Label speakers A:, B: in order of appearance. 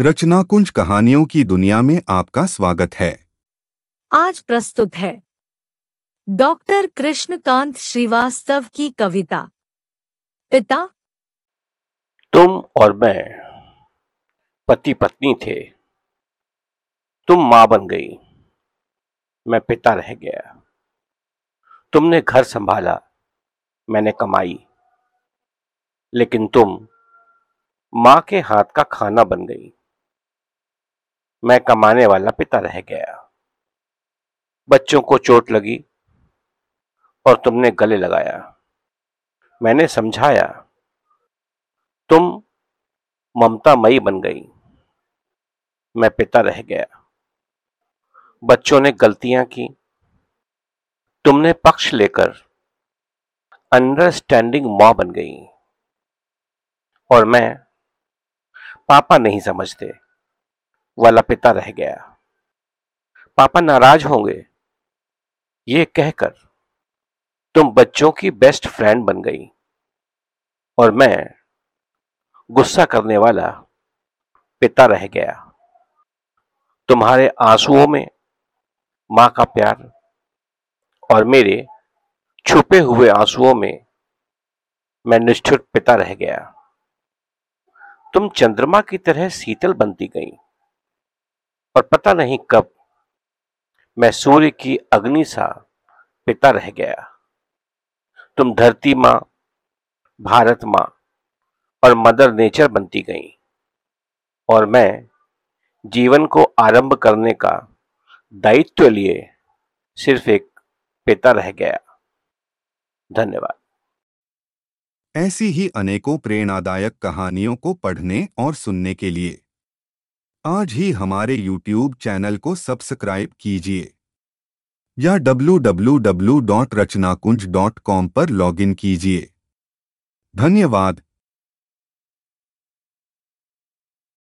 A: रचना कुंज कहानियों की दुनिया में आपका स्वागत है।
B: आज प्रस्तुत है। डॉक्टर कृष्णकांत श्रीवास्तव की कविता। पिता।
C: तुम और मैं पति पत्नी थे। तुम माँ बन गई। मैं पिता रह गया। तुमने घर संभाला। मैंने कमाई। लेकिन तुम माँ के हाथ का खाना बन गई। मैं कमाने वाला पिता रह गया। बच्चों को चोट लगी और तुमने गले लगाया। मैंने समझाया, तुम ममता मई बन गई। मैं पिता रह गया। बच्चों ने गलतियाँ की। तुमने पक्ष लेकर अंडरस्टैंडिंग माँ बन गई। और मैं पापा नहीं समझते। वाला पिता रह गया। पापा नाराज़ होंगे, ये कहकर तुम बच्चों की बेस्ट फ्रेंड बन गई और मैं गुस्सा करने वाला पिता रह गया। तुम्हारे आंसुओं में माँ का प्यार और मेरे छुपे हुए आंसुओं में मैं निष्ठुर पिता रह गया। तुम चंद्रमा की तरह शीतल बनती गई। और पता नहीं कब मैं सूर्य की अग्नि सा पिता रह गया। तुम धरती माँ, भारत माँ और मदर नेचर बनती गई और मैं जीवन को आरंभ करने का दायित्व लिए सिर्फ़ एक पिता रह गया। धन्यवाद।
A: ऐसी ही अनेकों प्रेरणादायक कहानियों को पढ़ने और सुनने के लिए आज ही हमारे YouTube चैनल को सब्सक्राइब कीजिए। या www.rachnakunj.com पर लॉगिन कीजिए। धन्यवाद।